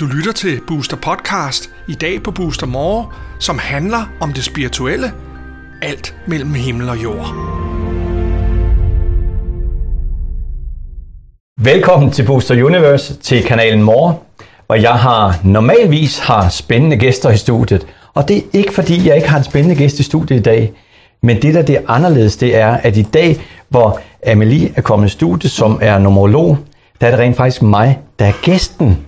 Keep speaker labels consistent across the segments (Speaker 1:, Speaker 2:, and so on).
Speaker 1: Du lytter til Booster Podcast i dag på Booster More, som handler om det spirituelle. Alt mellem himmel og jord.
Speaker 2: Velkommen til Booster Universe til kanalen More, hvor jeg har normalvis har spændende gæster i studiet. Og det er ikke fordi, jeg ikke har en spændende gæst i studiet i dag, men det der det er anderledes, det er, at i dag, hvor Amelie er kommet i studiet, som er numerolog, der er det rent faktisk mig, der er gæsten,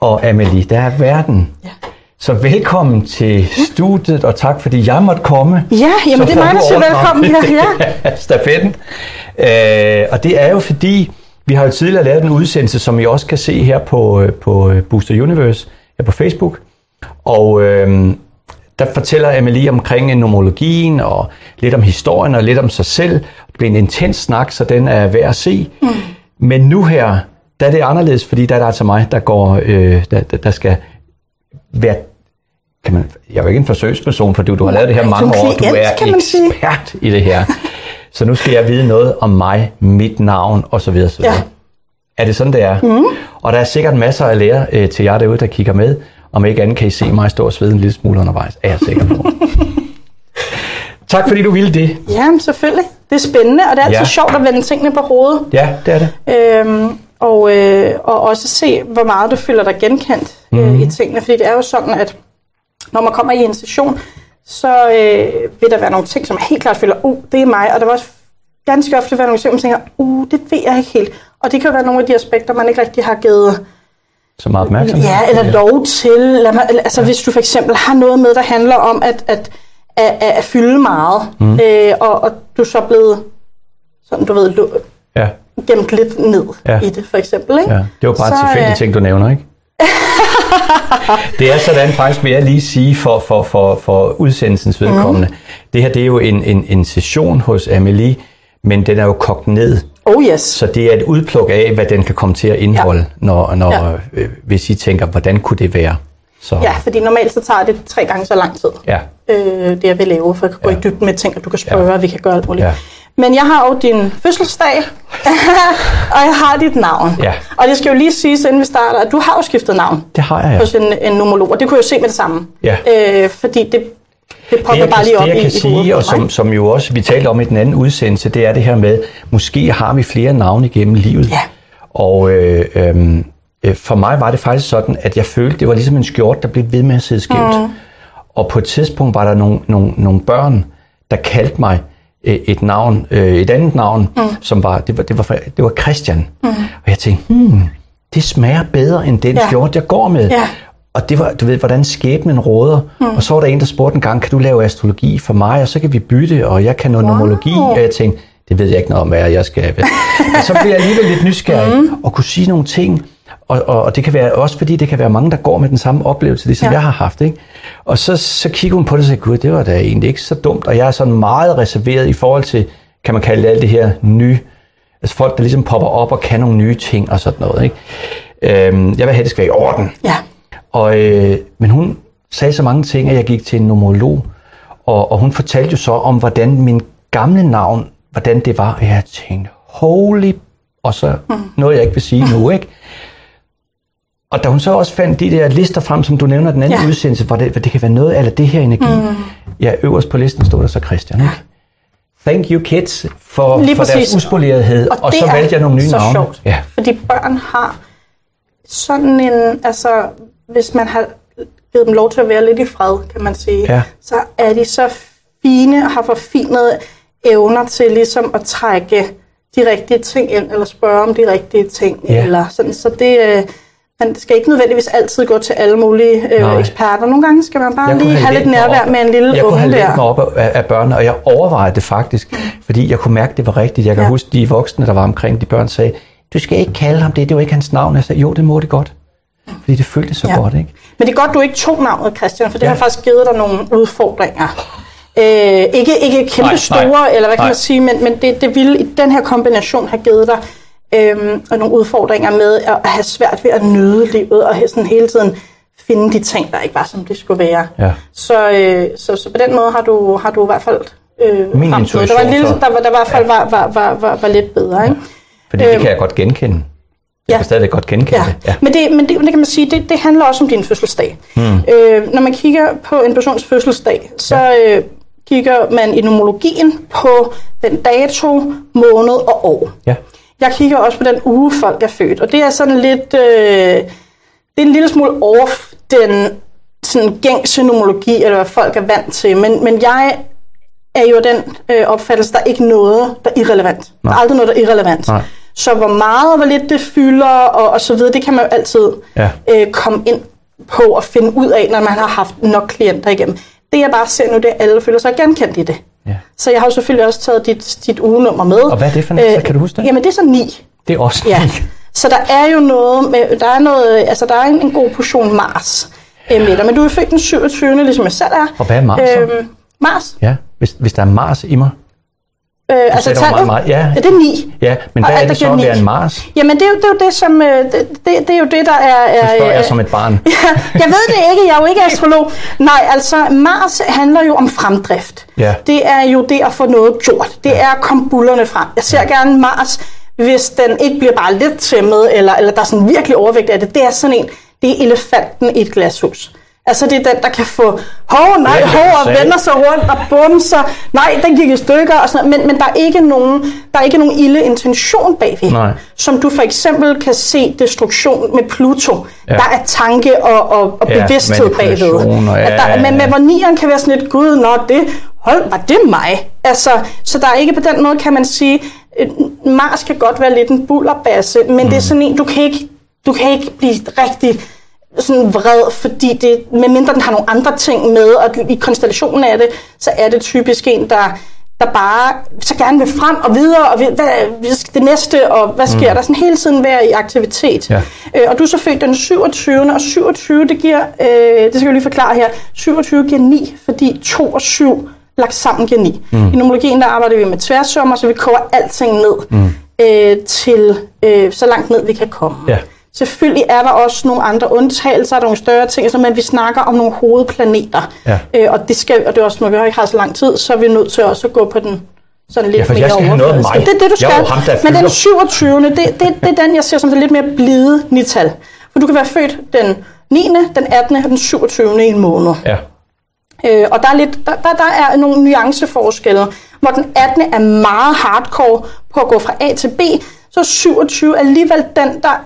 Speaker 2: og Amelie, der er verden. Ja. Så velkommen til studiet, og tak fordi jeg måtte komme.
Speaker 3: Ja, jamen det er mig, der siger velkommen her. Ja.
Speaker 2: stafetten. Øh, og det er jo fordi, vi har jo tidligere lavet en udsendelse, som I også kan se her på, øh, på øh, Booster Universe, her på Facebook. Og øh, der fortæller Amelie omkring numerologien, og lidt om historien, og lidt om sig selv. Det bliver en intens snak, så den er værd at se. Mm. Men nu her, der er det anderledes, fordi der er det altså mig, der, går, øh, der, der, skal være kan man, jeg er jo ikke en forsøgsperson, fordi du har lavet det her mange
Speaker 3: du
Speaker 2: år. Du er
Speaker 3: kan man sige.
Speaker 2: ekspert i det her. Så nu skal jeg vide noget om mig, mit navn osv. videre.
Speaker 3: Ja.
Speaker 2: Er det sådan, det er? Mm. Og der er sikkert masser at lære øh, til jer derude, der kigger med. Om ikke andet kan I se mig stå og svede en lille smule undervejs, er jeg sikker på. tak fordi du ville det.
Speaker 3: ja, men selvfølgelig. Det er spændende, og det er altid
Speaker 2: Ja.
Speaker 3: sjovt at vende tingene på hovedet.
Speaker 2: Ja, det er det.
Speaker 3: Øhm, og, øh, og også se, hvor meget du føler dig genkendt øh,
Speaker 2: Mhm.
Speaker 3: i tingene. Fordi det er jo sådan, at når man kommer i en session, så øh, vil der være nogle ting, som helt klart føler, uh, det er mig. Og der vil også ganske ofte være nogle ting, man tænker, uh, det ved jeg ikke helt. Og det kan være nogle af de aspekter, man ikke rigtig har givet
Speaker 2: Så meget opmærksomhed.
Speaker 3: Ja, eller lov til. Lad mig, altså ja. hvis du for eksempel har noget med, der handler om at, at, at, at, at fylde meget, mm. øh, og, og du er så blevet sådan, du ved, lu-
Speaker 2: Ja,
Speaker 3: gemt lidt ned
Speaker 2: Ja.
Speaker 3: i det, for eksempel. Ikke?
Speaker 2: ja. Det var bare
Speaker 3: Så,
Speaker 2: så, tilfældige
Speaker 3: øh,
Speaker 2: ting, du nævner, ikke? det er sådan faktisk, vil jeg lige sige for, for, for, for udsendelsens vedkommende. Mm. Det her det er jo en, en, en session hos Amelie, men den er jo kogt ned.
Speaker 3: Oh yes.
Speaker 2: Så det er et udpluk af, hvad den kan komme til at indeholde, ja. når, når,
Speaker 3: Ja.
Speaker 2: øh, hvis I tænker, hvordan kunne det være? Så,
Speaker 3: Ja, fordi normalt så tager det tre gange så lang tid,
Speaker 2: ja.
Speaker 3: øh, det jeg vil lave, for at gå
Speaker 2: Ja.
Speaker 3: i dybden med ting, og du kan spørge,
Speaker 2: Ja.
Speaker 3: ja. vi kan gøre alt muligt.
Speaker 2: Ja.
Speaker 3: Men jeg har jo din fødselsdag, og jeg har dit navn.
Speaker 2: Ja.
Speaker 3: Og det skal jo lige siges, inden vi starter, at du har jo skiftet navn.
Speaker 2: Det har jeg, ja.
Speaker 3: hos en, en numerolog, og det kunne jeg jo se med det samme.
Speaker 2: Ja.
Speaker 3: Øh, fordi det, det
Speaker 2: Det
Speaker 3: popper
Speaker 2: jeg,
Speaker 3: bare lige op
Speaker 2: det, jeg
Speaker 3: i,
Speaker 2: kan
Speaker 3: i
Speaker 2: sige,
Speaker 3: hovedet
Speaker 2: og som, som jo også vi talte om i den anden udsendelse, det er det her med, måske har vi flere navne igennem livet.
Speaker 3: Ja.
Speaker 2: Og øh, øh, øh, for mig var det faktisk sådan, at jeg følte, det var ligesom en skjort, der blev ved med at sidde skævt. Mm. Og på et tidspunkt var der nogle, nogle, nogle børn, der kaldte mig øh, et navn, øh, et andet navn, mm. som var det, var, det, var, det var Christian. Mm. Og jeg tænkte, hmm, det smager bedre end den
Speaker 3: Ja.
Speaker 2: skjort, jeg går med.
Speaker 3: Ja.
Speaker 2: Og det var, du ved, hvordan skæbnen råder. Mm. Og så var der en, der spurgte en gang, kan du lave astrologi for mig, og så kan vi bytte, og jeg kan noget wow. numerologi. Og jeg tænkte, det ved jeg ikke noget om, hvad jeg skal. og så blev jeg alligevel lidt nysgerrig, mm. og kunne sige nogle ting. Og, og, og det kan være også fordi, det kan være mange, der går med den samme oplevelse, det som ja. Jeg har haft. Ikke? Og så, så kiggede hun på det og sagde, gud, det var da egentlig ikke så dumt. Og jeg er sådan meget reserveret i forhold til, kan man kalde det alt det her nye, altså folk, der ligesom popper op og kan nogle nye ting og sådan noget. Ikke? Øhm, jeg vil have, det skal være i orden.
Speaker 3: Ja.
Speaker 2: Og, øh, men hun sagde så mange ting, at jeg gik til en numerolog, og, og hun fortalte jo så om, hvordan min gamle navn, hvordan det var, og jeg tænkte, holy, og så noget, jeg ikke vil sige nu, ikke? Og da hun så også fandt de der lister frem, som du nævner den anden ja. Udsendelse, hvor det, hvor det kan være noget af det her energi. Mm. Ja, øverst på listen stod der så Christian, ikke? Thank you kids for,
Speaker 3: Lige
Speaker 2: for deres uspolerethed, og, og så valgte jeg nogle nye
Speaker 3: så
Speaker 2: navne.
Speaker 3: Sjovt,
Speaker 2: Ja.
Speaker 3: Fordi børn har sådan en, altså hvis man har givet dem lov til at være lidt i fred, kan man sige,
Speaker 2: Ja.
Speaker 3: så er de så fine og har forfinet evner til ligesom at trække de rigtige ting ind, eller spørge om de rigtige ting,
Speaker 2: Ja.
Speaker 3: eller sådan, så det, øh, man skal ikke nødvendigvis altid gå til alle mulige
Speaker 2: Nej.
Speaker 3: øh, eksperter. Nogle gange skal man bare
Speaker 2: Jeg kunne
Speaker 3: lige have lidt nærvær
Speaker 2: op-
Speaker 3: med en lille
Speaker 2: Jeg kunne
Speaker 3: unge
Speaker 2: have lænt
Speaker 3: der.
Speaker 2: mig op af, af børnene, og jeg overvejede det faktisk, fordi jeg kunne mærke, at det var rigtigt. Jeg kan ja. Huske, de voksne, der var omkring de børn, sagde, du skal ikke kalde ham det, det er jo ikke hans navn. Jeg sagde, jo, det må det godt. Fordi det føltes så ja.
Speaker 3: Ja.
Speaker 2: godt, ikke?
Speaker 3: Men det er godt, du ikke tog navnet Christian, for det
Speaker 2: Ja.
Speaker 3: ja. har faktisk givet dig nogle udfordringer. Øh, ikke, ikke kæmpe
Speaker 2: Nej,
Speaker 3: store,
Speaker 2: nej,
Speaker 3: eller hvad kan
Speaker 2: nej.
Speaker 3: man sige, men, men det, det ville i den her kombination have givet dig øh, nogle udfordringer med at have svært ved at nyde livet, og sådan hele tiden finde de ting, der ikke var, som det skulle være.
Speaker 2: Ja.
Speaker 3: Så, øh, så, så på den måde har du, har du i hvert fald øh,
Speaker 2: Min
Speaker 3: ramt noget. Der var, en
Speaker 2: intuition,
Speaker 3: lille, der, var, der i hvert fald var, var, var, var, var lidt bedre. Ikke?
Speaker 2: Fordi det
Speaker 3: Øhm,
Speaker 2: kan jeg godt genkende. Jeg
Speaker 3: ja.
Speaker 2: kan stadig godt genkende
Speaker 3: Ja.
Speaker 2: det. Ja.
Speaker 3: Men, det, men det, det kan man sige, det, det handler også om din fødselsdag. Mm. Øh, når man kigger på en persons fødselsdag, så øh, kigger man i numerologien på den dato, måned og år.
Speaker 2: ja.
Speaker 3: Jeg kigger også på den uge, folk er født, og det er sådan lidt, øh, det er en lille smule off den sådan gængse numerologi, eller hvad folk er vant til, men, men jeg er jo den øh, opfattelse, der er ikke noget, der er irrelevant. Der er aldrig noget, der er irrelevant.
Speaker 2: Nej.
Speaker 3: Så hvor meget og hvor lidt det fylder, og, og så videre, det kan man jo altid
Speaker 2: Ja.
Speaker 3: øh, komme ind på og finde ud af, når man har haft nok klienter igennem. Det jeg bare ser nu, det er, at alle føler sig genkendt i det.
Speaker 2: Ja.
Speaker 3: Så jeg har jo selvfølgelig også taget dit, dit ugenummer med.
Speaker 2: Og hvad er det for noget? Så kan du huske det?
Speaker 3: Jamen det er så ni.
Speaker 2: Det er også
Speaker 3: Ja. Så der er jo noget, med, der er noget, altså der er en, en god portion Mars øh, med dig. Men du er født den 27. ligesom jeg selv er.
Speaker 2: Og hvad er Mars?
Speaker 3: Øhm, Mars?
Speaker 2: Ja, hvis, hvis der er Mars i mig.
Speaker 3: Øh, altså tallet?
Speaker 2: meget- meget- ja.
Speaker 3: ja. det er 9.
Speaker 2: Ja, men
Speaker 3: Og
Speaker 2: hvad er det så at være en Mars?
Speaker 3: Jamen det er jo det, er jo det som, øh, det, det, det er jo det, der er... er
Speaker 2: Så spørger jeg
Speaker 3: øh,
Speaker 2: som et barn.
Speaker 3: Ja, jeg ved det ikke, jeg er jo ikke astrolog. Nej, altså Mars handler jo om fremdrift.
Speaker 2: Ja.
Speaker 3: Det er jo det at få noget gjort. Det er at komme bullerne frem. Jeg ser gerne Mars, hvis den ikke bliver bare lidt tæmmet, eller, eller der er sådan virkelig overvægt af det. Det er sådan en, det er elefanten i et glashus. Altså det er den, der kan få hov, nej,
Speaker 2: Ja,
Speaker 3: hov, og vender sig rundt og bumser. Nej, den gik i stykker og sådan noget. Men, men der er ikke nogen, der er ikke nogen ilde intention bagved.
Speaker 2: Nej.
Speaker 3: Som du for eksempel kan se destruktion med Pluto.
Speaker 2: Ja.
Speaker 3: Ja. Der er tanke og, og, og
Speaker 2: Ja,
Speaker 3: bevidsthed bagved.
Speaker 2: og-
Speaker 3: At der,
Speaker 2: ja, ja,
Speaker 3: men,
Speaker 2: ja.
Speaker 3: men hvor nieren kan være sådan lidt, gud, nå, det, hold, var det mig? Altså, så der er ikke på den måde, kan man sige, øh, Mars kan godt være lidt en bullerbasse, men mm. det er sådan en, du kan ikke, du kan ikke blive rigtig sådan vred, fordi det, medmindre den har nogle andre ting med, og i konstellationen af det, så er det typisk en, der, der bare så gerne vil frem og videre, og hvad, det næste, og hvad sker mm. der? Sådan hele tiden være i aktivitet.
Speaker 2: Ja.
Speaker 3: Øh, og du er så født den 27. Og 27, det giver, øh, det skal jeg lige forklare her, 27 giver 9, fordi 2 og 7 lagt sammen giver 9. Mm. I numerologien, der arbejder vi med tværsummer, så vi koger alting ned mm. øh, til øh, så langt ned, vi kan komme.
Speaker 2: Ja.
Speaker 3: Selvfølgelig er der også nogle andre undtagelser, der er nogle større ting, så, men vi snakker om nogle hovedplaneter.
Speaker 2: Ja.
Speaker 3: Øh, og, det skal, og det er også, når vi ikke har så lang tid, så er vi nødt til også at gå på den sådan lidt
Speaker 2: Ja, for
Speaker 3: mere
Speaker 2: jeg skal have noget af mig.
Speaker 3: Det er det, du
Speaker 2: Jeg
Speaker 3: skal.
Speaker 2: jo ham, der
Speaker 3: men den
Speaker 2: fylder.
Speaker 3: 27. Det, det, det er den, jeg ser som det lidt mere blide nital. For du kan være født den 9., den 18. og den 27. i en måned.
Speaker 2: Ja.
Speaker 3: Øh, og der er, lidt, der, der, der er nogle nuanceforskelle, hvor den 18. er meget hardcore på at gå fra A til B, så 27 er alligevel den, der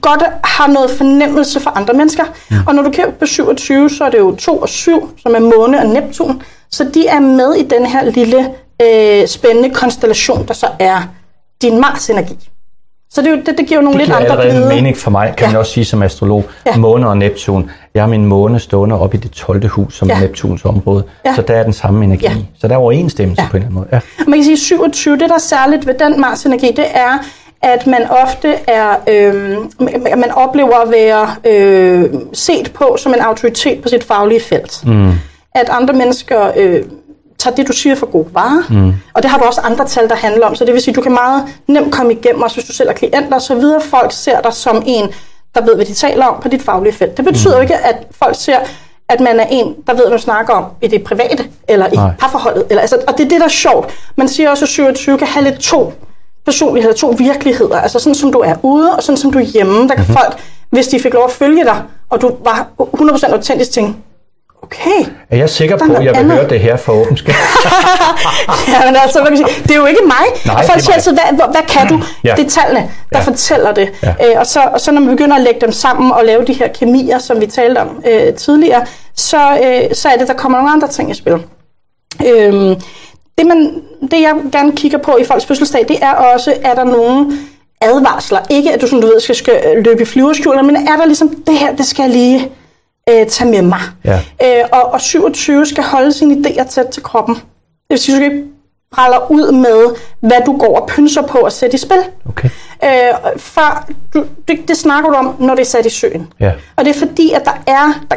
Speaker 3: godt har noget fornemmelse for andre mennesker. Mm. Og når du kigger på 27, så er det jo 2 og 7, som er måne og Neptun. Så de er med i den her lille øh, spændende konstellation, der så er din Mars-energi. Så det, er jo- det, det giver jo nogle
Speaker 2: Det
Speaker 3: lidt
Speaker 2: giver
Speaker 3: andre
Speaker 2: allerede
Speaker 3: blide.
Speaker 2: mening for mig, kan
Speaker 3: Ja.
Speaker 2: man også sige som astrolog.
Speaker 3: Ja.
Speaker 2: Måne og Neptun. Jeg har min måne stående op i det 12. hus, som
Speaker 3: Ja.
Speaker 2: er Neptuns område.
Speaker 3: Ja.
Speaker 2: Så der er den samme energi.
Speaker 3: Ja.
Speaker 2: Så der er overensstemmelse
Speaker 3: Ja.
Speaker 2: på en eller anden måde. Ja.
Speaker 3: Man kan sige, 27, det der er særligt ved den Mars-energi, det er, at man ofte er, øh, man oplever at være øh, set på som en autoritet på sit faglige felt. Mm. At andre mennesker øh, tager det, du siger for gode varer. Mm. Og det har du også andre tal, der handler om. Så det vil sige, du kan meget nemt komme igennem, også hvis du selv er klienter og så videre. Folk ser dig som en, der ved, hvad de taler om på dit faglige felt. Det betyder mm. jo ikke, at folk ser, at man er en, der ved, hvad du snakker om i det private, eller i
Speaker 2: Nej.
Speaker 3: parforholdet. Eller, altså, og det er det, der er sjovt. Man siger også, at 27 kan have lidt to personligheder, to virkeligheder. Altså sådan, som du er ude, og sådan, som du er hjemme. Der kan mm-hmm. folk, hvis de fik lov at følge dig, og du var 100% autentisk, tænke, okay,
Speaker 2: Er jeg sikker
Speaker 3: er
Speaker 2: på, at jeg vil
Speaker 3: andet.
Speaker 2: høre det her for åben skab?
Speaker 3: ja, men altså, man kan sige, det er jo ikke mig.
Speaker 2: Nej,
Speaker 3: og folk
Speaker 2: er
Speaker 3: siger altid, hvad, hvad, hvad kan du?
Speaker 2: Ja.
Speaker 3: Det er tallene, der
Speaker 2: Ja.
Speaker 3: fortæller det.
Speaker 2: Ja.
Speaker 3: Øh, og, så, og så når man begynder at lægge dem sammen og lave de her kemier, som vi talte om øh, tidligere, så, øh, så er det, der kommer nogle andre ting i spil. Øhm, det, man, det jeg gerne kigger på i folks fødselsdag, det er også, er der nogle advarsler. Ikke at du, som du ved, skal, skal løbe i flyverskjuler, men er der ligesom, det her, det skal jeg lige øh, tage med mig.
Speaker 2: Ja.
Speaker 3: Øh, og, og 27 skal holde sine idéer tæt til kroppen. Det vil sige, du skal ikke praller ud med, hvad du går og pynser på at sætte i spil.
Speaker 2: Okay.
Speaker 3: Øh, før, du, det, det snakker du om, når det er sat i søen.
Speaker 2: Ja.
Speaker 3: Og det er fordi, at der er, der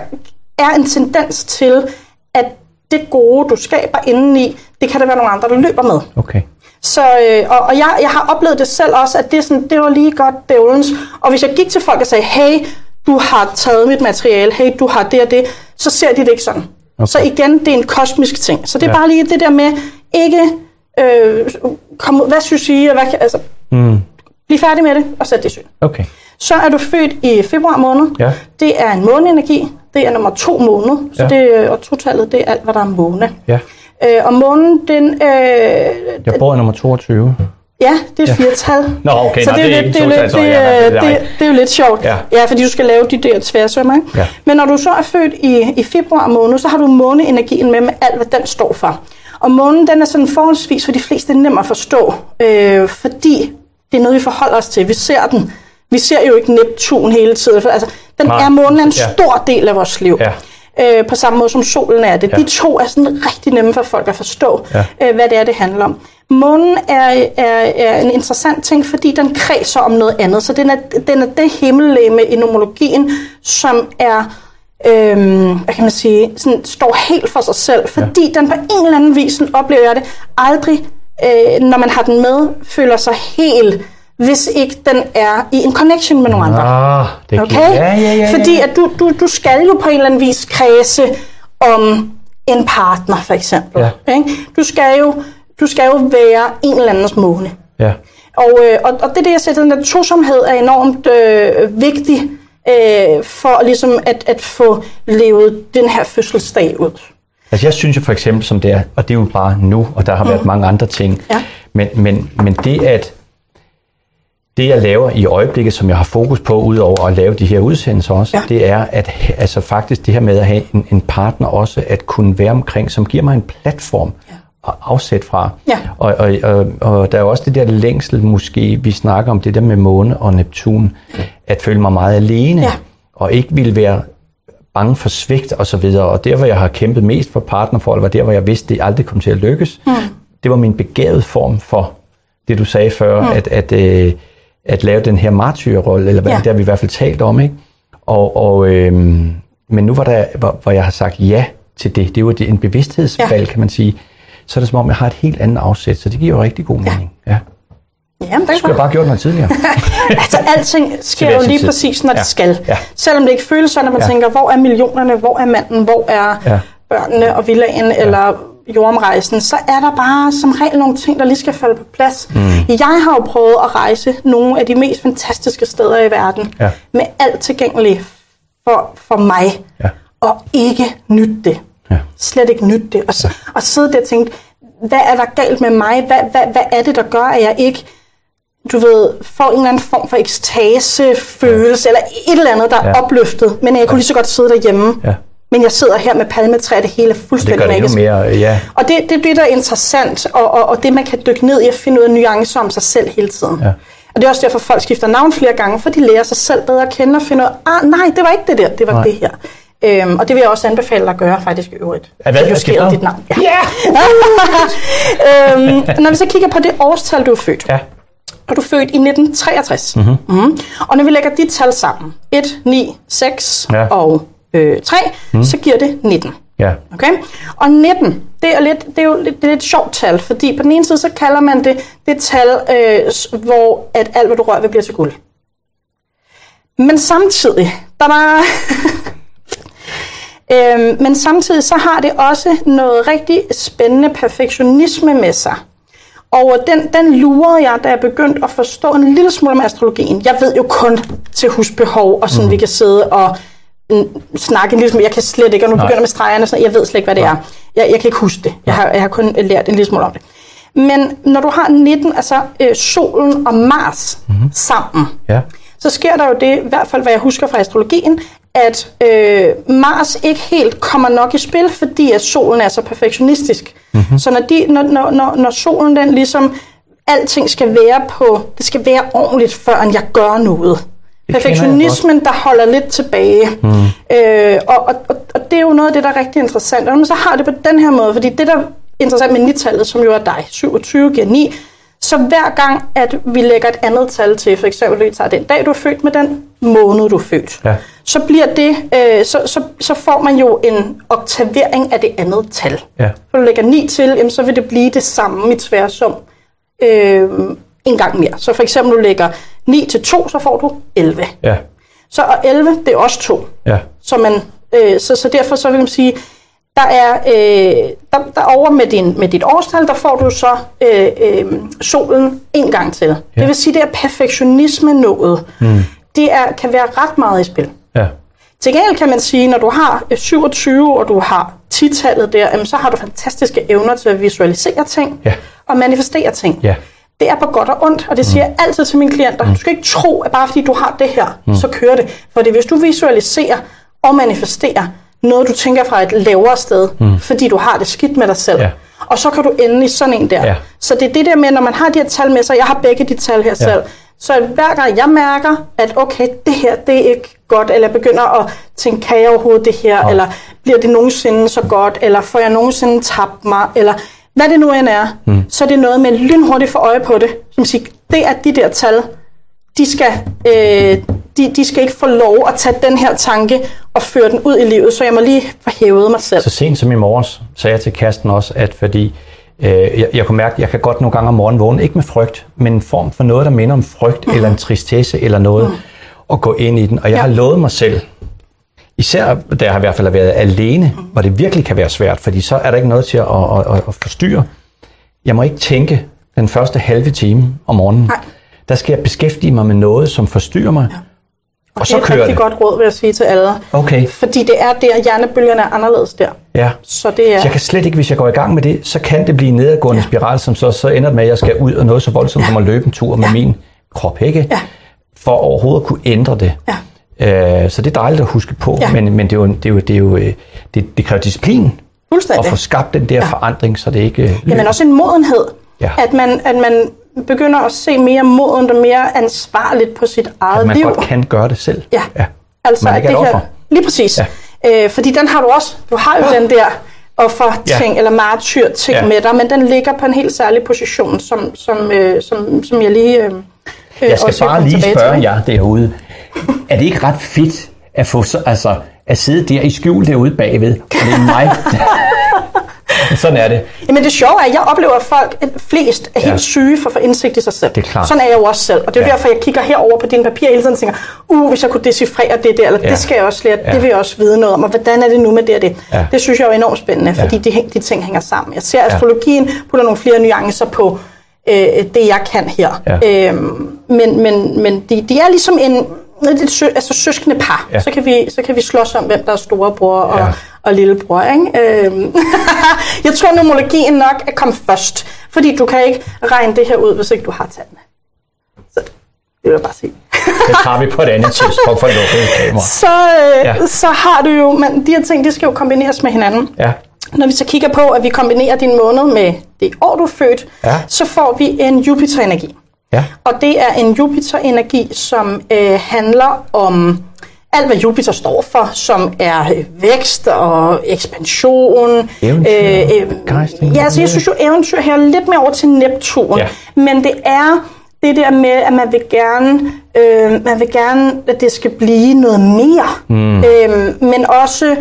Speaker 3: er en tendens til, at det gode, du skaber indeni, det kan der være nogle andre, der løber med.
Speaker 2: Okay.
Speaker 3: Så, øh, og, og jeg, jeg har oplevet det selv også, at det, er sådan, det var lige godt dævlens. Og hvis jeg gik til folk og sagde, hey, du har taget mit materiale, hey, du har det og det, så ser de det ikke sådan. Okay. Så igen, det er en kosmisk ting. Så det er ja. bare lige det der med, ikke øh, kom hvad synes I, og hvad, kan- altså, mm. bliv færdig med det, og sæt det i søen.
Speaker 2: Okay.
Speaker 3: Så er du født i februar måned.
Speaker 2: Ja.
Speaker 3: Det er en måneenergi. Det er nummer to måned. Så
Speaker 2: Ja.
Speaker 3: det, er- og totallet, det er alt, hvad der er måne.
Speaker 2: Ja.
Speaker 3: Øh, og månen, den, øh,
Speaker 2: Jeg bor i nummer 22.
Speaker 3: ja, det er et firtal.
Speaker 2: Nå, okay,
Speaker 3: så
Speaker 2: nå,
Speaker 3: det,
Speaker 2: er
Speaker 3: lidt- det, er lidt- det,
Speaker 2: ja, nej, det
Speaker 3: det, det er jo lidt sjovt.
Speaker 2: Ja.
Speaker 3: ja, fordi du skal lave de der tværsømmer. Ikke?
Speaker 2: Ja.
Speaker 3: Men når du så er født i, i februar måned, så har du måneenergien med med alt, hvad den står for. Og månen, den er sådan forholdsvis for de fleste nem at forstå, øh, fordi det er noget, vi forholder os til. Vi ser den. Vi ser jo ikke Neptun hele tiden. For, altså, den
Speaker 2: Nej.
Speaker 3: er månen er en
Speaker 2: Ja.
Speaker 3: stor del af vores liv.
Speaker 2: Ja.
Speaker 3: Øh, på samme måde som solen er det.
Speaker 2: Ja.
Speaker 3: De to er sådan rigtig nemme for folk at forstå,
Speaker 2: Ja.
Speaker 3: øh, hvad det er, det handler om. Månen er, er, er en interessant ting, fordi den kredser om noget andet. Så den er, den er det himmellegeme i nomologien, som er, øhm, hvad kan man sige, sådan, står helt for sig selv. Fordi ja. den på en eller anden vis, sådan oplever jeg det, aldrig, øh, når man har den med, føler sig helt, hvis ikke den er i en connection med nogle andre.
Speaker 2: Ah, det
Speaker 3: Okay?
Speaker 2: Ja, ja, ja, ja.
Speaker 3: Fordi at du, du, du skal jo på en eller anden vis kredse om en partner, for eksempel.
Speaker 2: Ja.
Speaker 3: Ikke? Du, skal jo, du skal jo være en eller andens måne.
Speaker 2: Ja.
Speaker 3: Og, øh, og, og det det, jeg siger, den der tosomhed er enormt øh, vigtig øh, for ligesom at, at få levet den her fødselsdag ud.
Speaker 2: Altså jeg synes jo for eksempel som det er, og det er jo bare nu, og der har været mange andre ting,
Speaker 3: Mm. Ja.
Speaker 2: men, men, men det at det jeg laver i øjeblikket, som jeg har fokus på, udover at lave de her udsendelser også,
Speaker 3: Ja.
Speaker 2: det er at altså faktisk det her med at have en, en partner også, at kunne være omkring, som giver mig en platform ja. at afsætte fra.
Speaker 3: Ja.
Speaker 2: Og, og, og, og der er jo også det der længsel måske, vi snakker om det der med måne og Neptun, at føle mig meget alene,
Speaker 3: Ja.
Speaker 2: og ikke ville være bange for svigt og så videre. Og der, hvor jeg har kæmpet mest for partnerforhold, var der, hvor jeg vidste, det aldrig kom til at lykkes. Mm. Det var min begavede form for det, du sagde før, mm. at, at, øh, at lave den her martyrrolle, eller hvad
Speaker 3: Ja.
Speaker 2: ja. det har vi i hvert fald talt om. Ikke? Og, og, øh, men nu var der, hvor, hvor jeg har sagt ja til det, det er jo det- en bevidsthedsvalg,
Speaker 3: Ja.
Speaker 2: ja. kan man sige, så er det som om, jeg har et helt andet afsæt, så det giver jo rigtig god mening. Ja.
Speaker 3: Jamen, det
Speaker 2: Det skulle jeg bare gjort noget tidligere.
Speaker 3: Altså, alting sker jo lige præcis, når det
Speaker 2: Ja.
Speaker 3: skal.
Speaker 2: Ja.
Speaker 3: Selvom det ikke føles sådan, at man
Speaker 2: Ja.
Speaker 3: tænker, hvor er millionerne, hvor er manden, hvor er
Speaker 2: Ja.
Speaker 3: børnene og villagen, eller jordomrejsen, så er der bare som regel nogle ting, der lige skal falde på plads. Mm. Jeg har jo prøvet at rejse nogle af de mest fantastiske steder i verden,
Speaker 2: Ja.
Speaker 3: med alt tilgængeligt for, for mig,
Speaker 2: Ja.
Speaker 3: og ikke nytte det.
Speaker 2: Ja.
Speaker 3: Slet ikke nytte det. Og, så, og sidde der og tænke, hvad er der galt med mig? Hvad, hvad, hvad er det, der gør, at jeg ikke du ved, får en eller anden form for ekstasefølelse, ja. eller et eller andet, der er
Speaker 2: Ja.
Speaker 3: opløftet, men jeg kunne lige så godt sidde derhjemme.
Speaker 2: Ja.
Speaker 3: Men jeg sidder her med palmetræ, det hele er fuldstændig
Speaker 2: gør det
Speaker 3: magisk.
Speaker 2: mere, ja.
Speaker 3: Og det, det det, der er interessant, og, og, og det, man kan dykke ned i at finde ud af nuancer om sig selv hele tiden.
Speaker 2: Ja.
Speaker 3: Og det er også derfor, folk skifter navn flere gange, for de lærer sig selv bedre at kende og finder ud af, ah, nej, det var ikke det der, det var
Speaker 2: Nej.
Speaker 3: det her. Øhm, og det vil jeg også anbefale dig at gøre faktisk i øvrigt.
Speaker 2: Er hvad,
Speaker 3: justeret
Speaker 2: skifter?
Speaker 3: dit navn. Ja.
Speaker 2: Ja!
Speaker 3: øhm, når vi så kigger på det årstal, du er født,
Speaker 2: Ja.
Speaker 3: og du er født i 1963.
Speaker 2: Mhm.
Speaker 3: Mm-hmm. Mm. Og når vi lægger de tal sammen, 1, 9, 6
Speaker 2: Ja.
Speaker 3: Og øh, 3, mm. så giver det 19.
Speaker 2: Ja.
Speaker 3: Okay? Og 19, det er, lidt, det er jo lidt, det er lidt et sjovt tal, fordi på den ene side, så kalder man det det tal, øh, hvor at alt, hvad du rører ved, bliver til guld. Men samtidig, var... øhm, men samtidig så har det også noget rigtig spændende perfektionisme med sig. Og den, den lurede jeg, da jeg begyndte at forstå en lille smule om astrologien. Jeg ved jo kun til husbehov, og sådan mm. vi kan sidde og snakke en lille smule. Jeg kan slet ikke, og nu
Speaker 2: Nej.
Speaker 3: begynder med stregerne, så jeg ved slet ikke, hvad det er. Jeg, jeg kan ikke huske det. Jeg har, jeg har kun lært en lille smule om det. Men når du har 19, altså øh, solen og Mars mm. sammen,
Speaker 2: Ja.
Speaker 3: så sker der jo det, i hvert fald hvad jeg husker fra astrologien, at øh, Mars ikke helt kommer nok i spil, fordi at solen er så perfektionistisk. Mm-hmm. Så når, de, når, når, når, når solen den ligesom, alting skal være på, det skal være ordentligt, før jeg gør noget. Perfektionismen, der holder lidt tilbage. Mm. Øh, og, og, og, og det er jo noget af det, der er rigtig interessant. Og når man så har det på den her måde, fordi det, der er interessant med 9-tallet, som jo er dig, 27 giver 9, så hver gang, at vi lægger et andet tal til, for eksempel, vi tager den dag, du er født med den måned, du er født,
Speaker 2: Ja.
Speaker 3: så bliver det, øh, så, så, så får man jo en oktavering af det andet tal.
Speaker 2: Ja.
Speaker 3: Så du lægger 9 til, jamen, så vil det blive det samme i tværsum øh, en gang mere. Så for eksempel, du lægger 9 til 2, så får du 11.
Speaker 2: Ja.
Speaker 3: Så og 11, det er også 2.
Speaker 2: Ja.
Speaker 3: Så, man, øh, så, så derfor så vil man sige, der er øh, der, der over med, din, med dit årstal, der får du så øh, øh, solen en gang til. Ja. Det vil sige, det er perfektionisme nået. Mm. Det er, kan være ret meget i spil.
Speaker 2: Ja.
Speaker 3: Til gengæld kan man sige, når du har øh, 27, og du har 10-tallet der, jamen, så har du fantastiske evner til at visualisere ting
Speaker 2: Ja.
Speaker 3: og manifestere ting.
Speaker 2: Ja.
Speaker 3: Det er på godt og ondt, og det siger jeg altid til mine klienter. Du skal ikke tro, at bare fordi du har det her, mm. så kører det. Fordi hvis du visualiserer og manifesterer noget, du tænker fra et lavere sted, mm. fordi du har det skidt med dig selv,
Speaker 2: Ja.
Speaker 3: og så kan du ende i sådan en der.
Speaker 2: Ja.
Speaker 3: Så det er det der med, når man har de her tal med sig, jeg har begge de tal her ja. selv, så hver gang jeg mærker, at okay, det her, det er ikke godt, eller jeg begynder at tænke, kan jeg overhovedet det her,
Speaker 2: Ja.
Speaker 3: eller bliver det nogensinde så godt, eller får jeg nogensinde tabt mig, eller hvad det nu end er, mm. så er det noget med lynhurtigt for øje på det. Som siger, det er de der tal, de skal, øh, de, de skal ikke få lov at tage den her tanke og føre den ud i livet, så jeg må lige få hævet mig selv.
Speaker 2: Så sent som i morges sagde jeg til Kasten også, at fordi øh, jeg, jeg kunne mærke, at jeg kan godt nogle gange om morgenen vågne, ikke med frygt, men en form for noget, der minder om frygt, mm. eller en tristesse, eller noget, mm. og gå ind i den. Og jeg
Speaker 3: Ja.
Speaker 2: har lovet mig selv, især da jeg har i hvert fald været alene, hvor det virkelig kan være svært, fordi så er der ikke noget til at, at, at, at forstyrre. Jeg må ikke tænke den første halve time om morgenen.
Speaker 3: Nej.
Speaker 2: Der skal jeg beskæftige mig med noget, som forstyrrer mig, ja. og
Speaker 3: det
Speaker 2: så
Speaker 3: er et
Speaker 2: kører
Speaker 3: rigtig
Speaker 2: det.
Speaker 3: godt råd, vil jeg sige til alle.
Speaker 2: Okay.
Speaker 3: Fordi det er der, hjernebølgerne er anderledes der.
Speaker 2: Ja.
Speaker 3: Så det er...
Speaker 2: Så jeg kan slet ikke, hvis jeg går i gang med det, så kan det blive en nedadgående ja. spiral, som så, så ender det med, at jeg skal ud og noget så voldsomt ja. som at løbe en tur med
Speaker 3: Ja.
Speaker 2: min krop, ikke?
Speaker 3: Ja.
Speaker 2: For overhovedet at kunne ændre det.
Speaker 3: Ja.
Speaker 2: Øh, så det er dejligt at huske på,
Speaker 3: Ja.
Speaker 2: men, men det, er jo, det, er jo, det, er jo, øh, det, det kræver disciplin at få skabt den der ja. forandring, så det ikke øh,
Speaker 3: Jamen også en modenhed.
Speaker 2: Ja.
Speaker 3: At, man, at man begynder at se mere modent og mere ansvarligt på sit eget
Speaker 2: at man
Speaker 3: liv.
Speaker 2: godt kan gøre det selv.
Speaker 3: Ja.
Speaker 2: ja.
Speaker 3: Altså,
Speaker 2: man
Speaker 3: at
Speaker 2: ikke
Speaker 3: det
Speaker 2: er et
Speaker 3: her. Lige præcis. Ja. Øh, fordi den har du også. Du har jo den der offer-ting,
Speaker 2: Ja.
Speaker 3: eller martyr-ting
Speaker 2: Ja.
Speaker 3: med dig, men den ligger på en helt særlig position, som, som, øh, som, som jeg lige... Øh, øh,
Speaker 2: Jeg skal
Speaker 3: vil
Speaker 2: bare lige spørge jer derude. Er det ikke ret fedt at få så, altså, at sidde der i skjul derude bagved, og det er mig? Sådan er det.
Speaker 3: Jamen det sjove er, at jeg oplever, at folk at flest er helt
Speaker 2: Ja.
Speaker 3: syge for at få indsigt i sig selv.
Speaker 2: Det er klart.
Speaker 3: Sådan er jeg jo også selv. Og det er ja. Derfor, jeg kigger herover på dine papirer hele tiden og tænker, uh, hvis jeg kunne decifrere det der, eller
Speaker 2: Ja.
Speaker 3: det skal jeg også lære,
Speaker 2: Ja.
Speaker 3: det vil jeg også vide noget om, og hvordan er det nu med det og det.
Speaker 2: Ja.
Speaker 3: Det synes jeg er enormt spændende, fordi
Speaker 2: Ja.
Speaker 3: de, de ting hænger sammen. Jeg ser, at astrologien putter nogle flere nuancer på øh, det, jeg kan her.
Speaker 2: Ja.
Speaker 3: Øhm, men men, men de, de er ligesom en, et sø, altså søskende par.
Speaker 2: Ja.
Speaker 3: Så, kan vi, så kan vi slås om, hvem der er storebror og,
Speaker 2: Ja.
Speaker 3: og lillebror. Ikke? Øhm, jeg tror, numerologien nok er kommet først, fordi du kan ikke regne det her ud, hvis ikke du har tallene. Så det vil jeg bare sige.
Speaker 2: Det tager vi på et andet tidspunkt for et lukket kamera.
Speaker 3: Så, øh,
Speaker 2: ja.
Speaker 3: så har du jo, men de her ting, de skal jo kombineres med hinanden.
Speaker 2: Ja.
Speaker 3: Når vi så kigger på, at vi kombinerer din måned med det år, du er født,
Speaker 2: Ja.
Speaker 3: så får vi en Jupiter-energi.
Speaker 2: Ja.
Speaker 3: Og det er en Jupiter-energi, som øh, handler om alt, hvad Jupiter står for, som er øh, vækst og ekspansion.
Speaker 2: Eventyr, begejstring.
Speaker 3: ja, så jeg synes jo, eventyr her er lidt mere over til Neptun.
Speaker 2: Ja.
Speaker 3: Men det er det der med, at man vil gerne, øh, man vil gerne at det skal blive noget mere. Mm. Øh, men også,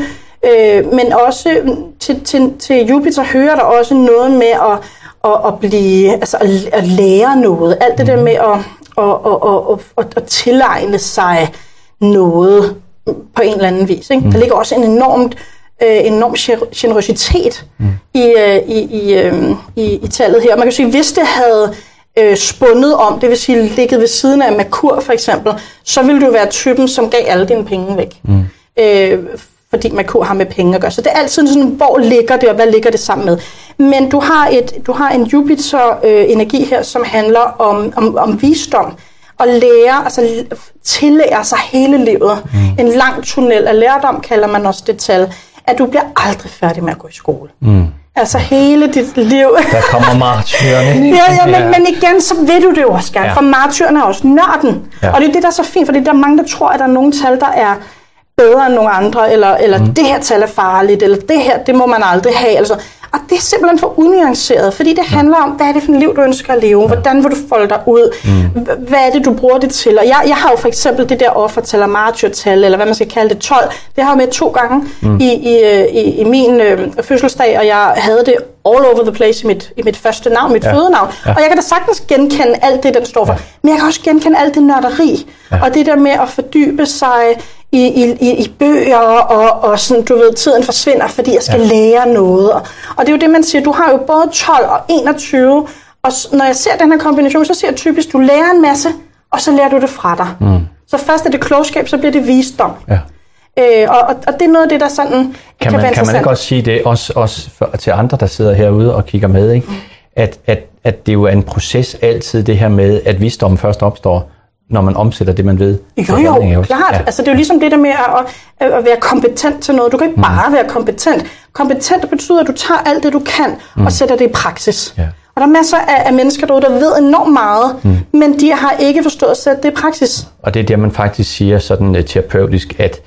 Speaker 3: øh, men også til, til, til Jupiter hører der også noget med at, at, at blive, altså at, at lære noget. Alt det der med at, at, at, at, at, at tilegne sig noget på en eller anden vis. Ikke? Mm. Der ligger også en enormt øh, enorm gener- generositet mm. i, øh, i, i, øh, i, i tallet her. Man kan sige, hvis det havde øh, spundet om, det vil sige ligget ved siden af Merkur for eksempel, så ville du være typen, som gav alle dine penge væk. Mm. Øh, fordi Merkur har med penge at gøre. Så det er altid sådan, hvor ligger det, og hvad ligger det sammen med. Men du har, et, du har en Jupiter-energi her, som handler om, om, om visdom og lære, altså tillære sig hele livet. Mm. En lang tunnel af lærdom, kalder man også det tal, at du bliver aldrig færdig med at gå i skole. Mm. Altså hele dit liv.
Speaker 2: Der kommer martyrerne.
Speaker 3: Ja, ja, men, men igen, så ved du det jo også gerne,
Speaker 2: Ja.
Speaker 3: ja. for martyren er også nørden.
Speaker 2: Ja.
Speaker 3: Ja. Og det er det, der er så fint, fordi der er mange, der tror, at der er nogle tal, der er bedre end nogle andre, eller, eller mm. det her tal er farligt, eller det her, det må man aldrig have. Altså. Og det er simpelthen for unuanceret, fordi det handler om, hvad er det for et liv, du ønsker at leve? Hvordan vil du folde dig ud? Mm. Hvad er det, du bruger det til? Og jeg, jeg har jo for eksempel det der offertal og martyrtal, eller hvad man skal kalde det, 12. Det har jeg med to gange mm. i, i, øh, i, i min øh, fødselsdag, og jeg havde det all over the place i mit, i mit første navn, mit ja. fødenavn.
Speaker 2: Ja.
Speaker 3: Og jeg kan da sagtens genkende alt det, den står for. Ja. Men jeg kan også genkende alt det nørderi. Ja. Og det der med at fordybe sig i, i, i, i bøger, og, og sådan, du ved, tiden forsvinder, fordi jeg skal ja. lære noget. Og, og det er jo det, man siger, du har jo både 12 og 21, og når jeg ser den her kombination, så ser jeg typisk, du lærer en masse, og så lærer du det fra dig. Mm. Så først er det klogskab, så bliver det visdom.
Speaker 2: Ja.
Speaker 3: Øh, og, og, det er noget af det, der sådan kan,
Speaker 2: Kan man,
Speaker 3: være
Speaker 2: kan man ikke også sige det, også, også for, til andre, der sidder herude og kigger med, ikke? At, at, at det jo er en proces altid, det her med, at visdommen først opstår, når man omsætter det, man ved.
Speaker 3: Jo, jo, klart. Ja. Altså, det er jo ligesom det der med at, at, være kompetent til noget. Du kan ikke bare være kompetent. Kompetent betyder, at du tager alt det, du kan, mm. og sætter det i praksis.
Speaker 2: Ja.
Speaker 3: Og der er masser af, af mennesker derude, der ved enormt meget, mm. men de har ikke forstået at sætte det i praksis.
Speaker 2: Og det er der, man faktisk siger sådan uh, terapeutisk, at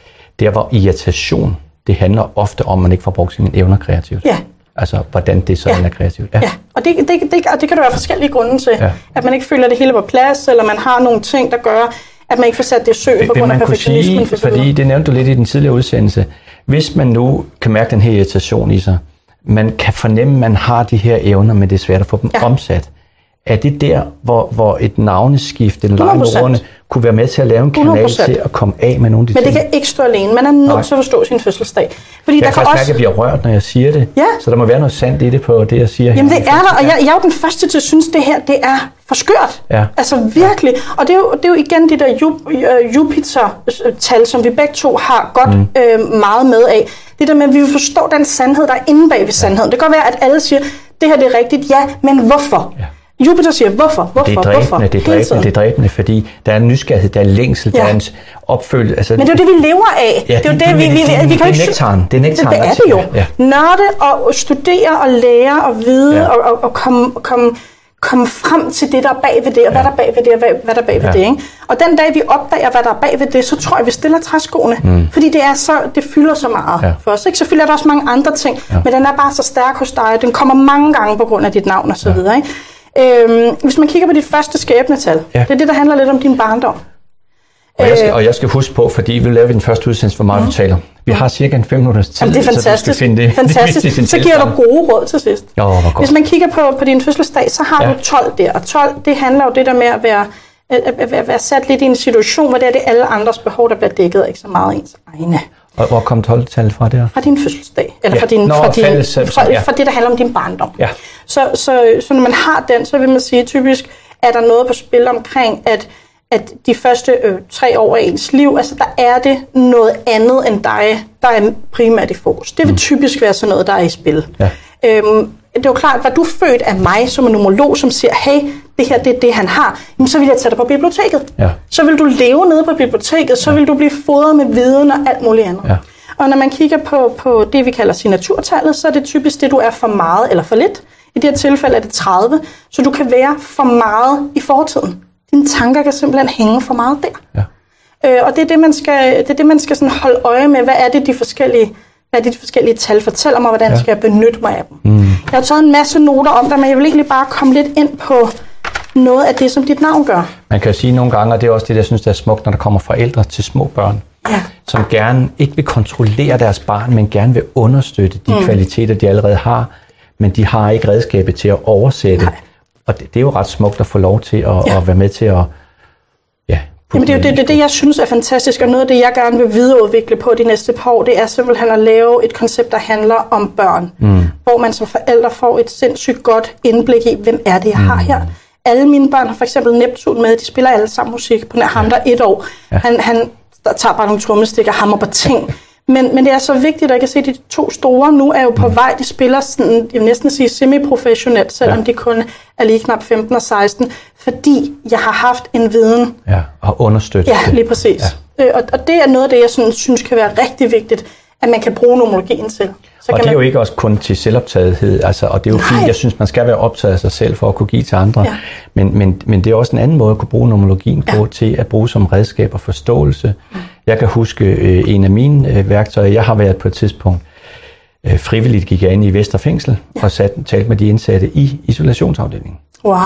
Speaker 2: der hvor irritation, det handler ofte om, at man ikke får brugt sine evner kreativt.
Speaker 3: Ja.
Speaker 2: Altså, hvordan det så
Speaker 3: Ja.
Speaker 2: ja. er kreativt.
Speaker 3: Ja, og det, det, det, og det kan der være forskellige grunde til.
Speaker 2: Ja.
Speaker 3: At man ikke føler, at det hele på plads, eller man har nogle ting, der gør, at man ikke får sat det i sø på grund af perfektionismen.
Speaker 2: sige, fordi det nævnte du lidt i den tidligere udsendelse, hvis man nu kan mærke den her irritation i sig, man kan fornemme, at man har de her evner, men det er svært at få dem
Speaker 3: Ja.
Speaker 2: ja. omsat. Er det der, hvor, hvor et navneskift, en
Speaker 3: 100%.
Speaker 2: leg med ordene, kunne være med til at lave en kanal
Speaker 3: 100%.
Speaker 2: til at komme af med nogle af de
Speaker 3: Men det
Speaker 2: ting?
Speaker 3: kan ikke stå alene. Man er nødt
Speaker 2: Nej.
Speaker 3: til at forstå sin fødselsdag. Fordi
Speaker 2: jeg
Speaker 3: der
Speaker 2: kan
Speaker 3: også...
Speaker 2: mærke, at jeg bliver rørt, når jeg siger det.
Speaker 3: Ja.
Speaker 2: Så der må være noget sandt i det på det, jeg siger
Speaker 3: Jamen
Speaker 2: her.
Speaker 3: det er der, og jeg, jeg er jo den første til at synes, det her det er for skørt.
Speaker 2: Ja.
Speaker 3: Altså virkelig. Og det er jo, det er jo igen de der øh, Jupiter-tal, som vi begge to har godt mm. øh, meget med af. Det der med, at vi vil forstå den sandhed, der er inde bag ved sandheden. Det kan godt være, at alle siger, det her det er rigtigt, ja, men hvorfor?
Speaker 2: Ja.
Speaker 3: Jupiter siger, hvorfor, hvorfor,
Speaker 2: Det er
Speaker 3: hvorfor?
Speaker 2: dræbende, det er dræbende, det er dræbende, fordi der er en nysgerrighed, der er længsel,
Speaker 3: Ja.
Speaker 2: der er en opfølge. Altså,
Speaker 3: Men det er jo det, vi lever af.
Speaker 2: Ja,
Speaker 3: det er jo
Speaker 2: det-
Speaker 3: det,
Speaker 2: det-
Speaker 3: vi, vi,
Speaker 2: det-
Speaker 3: vi,
Speaker 2: det-
Speaker 3: vi
Speaker 2: det
Speaker 3: kan
Speaker 2: er
Speaker 3: ikke...
Speaker 2: nektaren. Det er nektaren,
Speaker 3: Det, det er det jo.
Speaker 2: Ja.
Speaker 3: Nørde og studere og lære og vide
Speaker 2: Ja.
Speaker 3: og, og, og komme, komme, komme frem til det, der er bag ved det, og hvad der er bag ved det, og hvad, hvad der er bag ved
Speaker 2: Ja.
Speaker 3: det. Ikke? Og den dag, vi opdager, hvad der er bag ved det, så tror jeg, vi stiller træskoene. Mm. Fordi det, er så, det fylder så meget
Speaker 2: Ja.
Speaker 3: for os. Ikke? Selvfølgelig er der også mange andre ting, ja. men den er bare så stærk hos dig, den kommer mange gange på grund af dit navn og så videre. Ikke? Øhm, hvis man kigger på dit første skæbnetal,
Speaker 2: Ja.
Speaker 3: det er det, der handler lidt om din barndom.
Speaker 2: Og jeg, skal,
Speaker 3: Øh.
Speaker 2: og jeg skal huske på, fordi vi laver den første udsendelse, hvor meget vi taler. Vi har cirka en 5 minutters tid,
Speaker 3: Jamen, det er
Speaker 2: så du
Speaker 3: fantastisk.
Speaker 2: skal finde det,
Speaker 3: fantastisk.
Speaker 2: det
Speaker 3: så giver du gode råd til sidst.
Speaker 2: Jo, hvor godt.
Speaker 3: Hvis man kigger på, på din fødselsdag, så har
Speaker 2: Ja.
Speaker 3: du 12 der. Og 12, det handler jo det der med at være, at, at, at være sat lidt i en situation, hvor det er det alle andres behov, der bliver dækket, og ikke så meget ens egne.
Speaker 2: Og hvor kom 12-tallet fra der?
Speaker 3: Fra din fødselsdag. Eller
Speaker 2: Ja.
Speaker 3: fra, din,
Speaker 2: Nå,
Speaker 3: fra, din,
Speaker 2: fælles,
Speaker 3: fra,
Speaker 2: ja.
Speaker 3: fra det, der handler om din barndom.
Speaker 2: Ja.
Speaker 3: Så, så, så når man har den, så vil man sige, typisk er der noget på spil omkring, at at de første øh, tre år af ens liv, altså der er det noget andet end dig, der er primært i fokus. Det vil typisk være sådan noget, der er i spil.
Speaker 2: Ja.
Speaker 3: Øhm, det er jo klart, var du født af mig som en numerolog, som siger, hey, det her det er det, han har, jamen, så vil jeg tage dig på biblioteket.
Speaker 2: Ja.
Speaker 3: Så vil du leve nede på biblioteket, så vil du blive fodret med viden og alt muligt andet.
Speaker 2: Ja.
Speaker 3: Og når man kigger på, på det, vi kalder signaturtallet, så er det typisk det, du er for meget eller for lidt. I det her tilfælde er det 30, så du kan være for meget i fortiden. Dine tanker kan simpelthen hænge for meget der.
Speaker 2: Ja.
Speaker 3: Øh, og det er det, man skal, det er det, man skal sådan holde øje med. Hvad er det, de forskellige, hvad er det, de forskellige tal fortæller mig, hvordan ja. skal jeg benytte mig af dem. Mm. Jeg har taget en masse noter om det, men jeg vil egentlig bare komme lidt ind på noget af det, som dit navn gør.
Speaker 2: Man kan jo sige nogle gange, og det er også det, jeg synes, der er smukt, når der kommer forældre til små børn,
Speaker 3: Ja.
Speaker 2: som gerne ikke vil kontrollere deres barn, men gerne vil understøtte de mm. kvaliteter, de allerede har, men de har ikke redskabet til at oversætte.
Speaker 3: Nej.
Speaker 2: Og det, det er jo ret smukt at få lov til at,
Speaker 3: Ja.
Speaker 2: at være med til at... Ja,
Speaker 3: Jamen det er jo det, det, det, jeg synes er fantastisk, og noget af det, jeg gerne vil videreudvikle på de næste par år, det er simpelthen at lave et koncept, der handler om børn. Mm. Hvor man som forældre får et sindssygt godt indblik i, hvem er det, jeg har her. Alle mine børn har for eksempel Neptun med, de spiller alle sammen musik. På nær ham, der er et år, ja. han, han der tager bare nogle trommestikker, hammer på ting. Men, men det er så vigtigt, at jeg kan se, at de to store nu er jo på vej. De spiller sådan, jeg vil næsten sige semi-professionelt, selvom ja. de kun er lige knap 15 og 16. Fordi jeg har haft en viden
Speaker 2: ja, og understøtte
Speaker 3: Ja,
Speaker 2: det.
Speaker 3: lige præcis. Ja. Øh, og, og det er noget af det, jeg sådan, synes kan være rigtig vigtigt, at man kan bruge nomologien til. Så
Speaker 2: Og det er
Speaker 3: man,
Speaker 2: jo ikke også kun til selvoptagethed, altså, og det er jo
Speaker 3: Nej.
Speaker 2: fint, jeg synes, man skal være optaget af sig selv for at kunne give til andre,
Speaker 3: Ja.
Speaker 2: men, men, men det er også en anden måde at kunne bruge nomologien på, til at bruge som redskab og forståelse.
Speaker 3: Mm.
Speaker 2: Jeg kan huske øh, en af mine øh, værktøjer, jeg har været på et tidspunkt, øh, frivilligt gik jeg ind i Vesterfængsel og sat, talte med de indsatte i isolationsafdelingen.
Speaker 3: wow.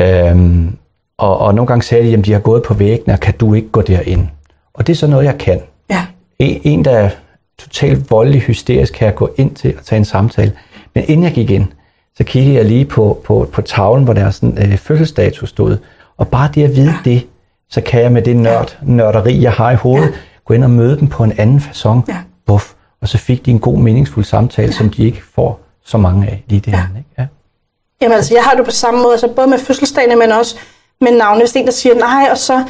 Speaker 2: Øhm, og, og nogle gange sagde de, at de har gået på væggene, og kan du ikke gå derind? Og det er så noget, jeg kan.
Speaker 3: Ja.
Speaker 2: En, en der er totalt voldelig hysterisk, kan jeg gå ind til og tage en samtale. Men inden jeg gik ind, så kiggede jeg lige på, på, på tavlen, hvor der er sådan øh, fødselsdato stod. Og bare det at vide ja. det, så kan jeg med det nørd, nørderi, jeg har i hovedet, ja. gå ind og møde dem på en anden façon.
Speaker 3: Ja.
Speaker 2: Buff. Og så fik de en god, meningsfuld samtale, ja. som de ikke får så mange af lige det ja. her. Ikke? Ja.
Speaker 3: Jamen altså, jeg har det på samme måde, altså både med fødselsdagene, men også med navne. Hvis en, der siger nej, og så,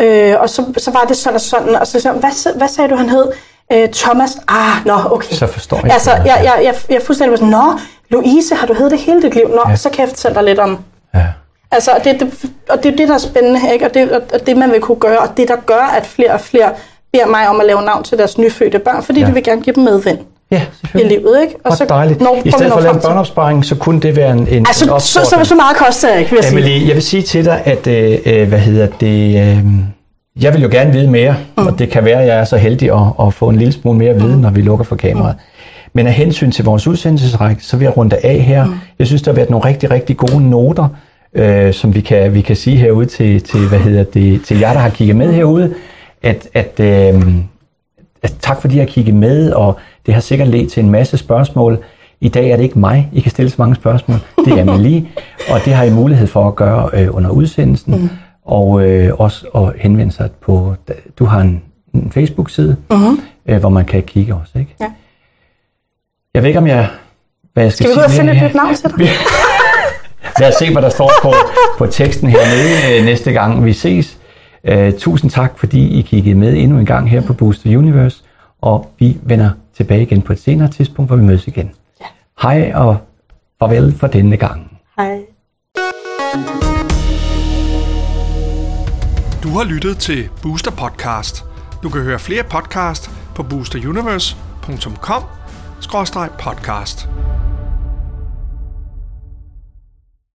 Speaker 3: øh, og så, så var det sådan og sådan, og så siger hvad, hvad sagde du, han hed? Øh, Thomas? Ah, nå, okay.
Speaker 2: Så forstår jeg.
Speaker 3: Altså, jeg, jeg, jeg, jeg er fuldstændig sådan, nå, Louise, har du heddet det hele dit liv? Nå, ja. så kan jeg fortælle dig lidt om.
Speaker 2: Ja.
Speaker 3: Altså, det, det, og det er det, der er spændende, ikke? Og, det, og det, man vil kunne gøre, og det, der gør, at flere og flere beder mig om at lave navn til deres nyfødte børn, fordi ja. de vil gerne give dem medvind
Speaker 2: ja,
Speaker 3: i livet, ikke?
Speaker 2: Og så dejligt. Når, I stedet for at lave en børneopsparing, så kunne det være en, en,
Speaker 3: altså,
Speaker 2: en
Speaker 3: så, så, så meget koster jeg ikke, vil jeg
Speaker 2: Emily,
Speaker 3: sige.
Speaker 2: jeg vil sige til dig, at, øh, øh, hvad hedder det, øh, jeg vil jo gerne vide mere, mm. og det kan være, at jeg er så heldig at, at få en lille smule mere viden, mm. når vi lukker for kameraet. Mm. Men af hensyn til vores udsendelsesrække, så vil jeg runde af her. Mm. Jeg synes, der har været nogle rigtig, rigtig gode noter, øh, som vi kan, vi kan sige herude til, til, hvad hedder det, til jer, der har kigget med herude, at, at, øh, at tak fordi I har kigget med, og det har sikkert ledt til en masse spørgsmål. I dag er det ikke mig, I kan stille så mange spørgsmål. Det er Amelie, og det har I mulighed for at gøre øh, under udsendelsen. Mm. Og øh, også at henvende sig på, du har en, en Facebook-side, mm-hmm. øh, hvor man kan kigge også, ikke?
Speaker 3: Ja.
Speaker 2: Jeg ved ikke, om jeg... Hvad jeg skal,
Speaker 3: skal vi gå og finde et nyt navn til dig?
Speaker 2: Lad os se, hvad der står på, på teksten hernede øh, næste gang vi ses. Uh, tusind tak, fordi I kiggede med endnu en gang her på Booster Universe, og vi vender tilbage igen på et senere tidspunkt, hvor vi mødes igen.
Speaker 3: Ja.
Speaker 2: Hej og farvel for denne gang.
Speaker 3: Hej.
Speaker 1: Du har lyttet til Booster Podcast. Du kan høre flere podcast på boosteruniverse.com podcast.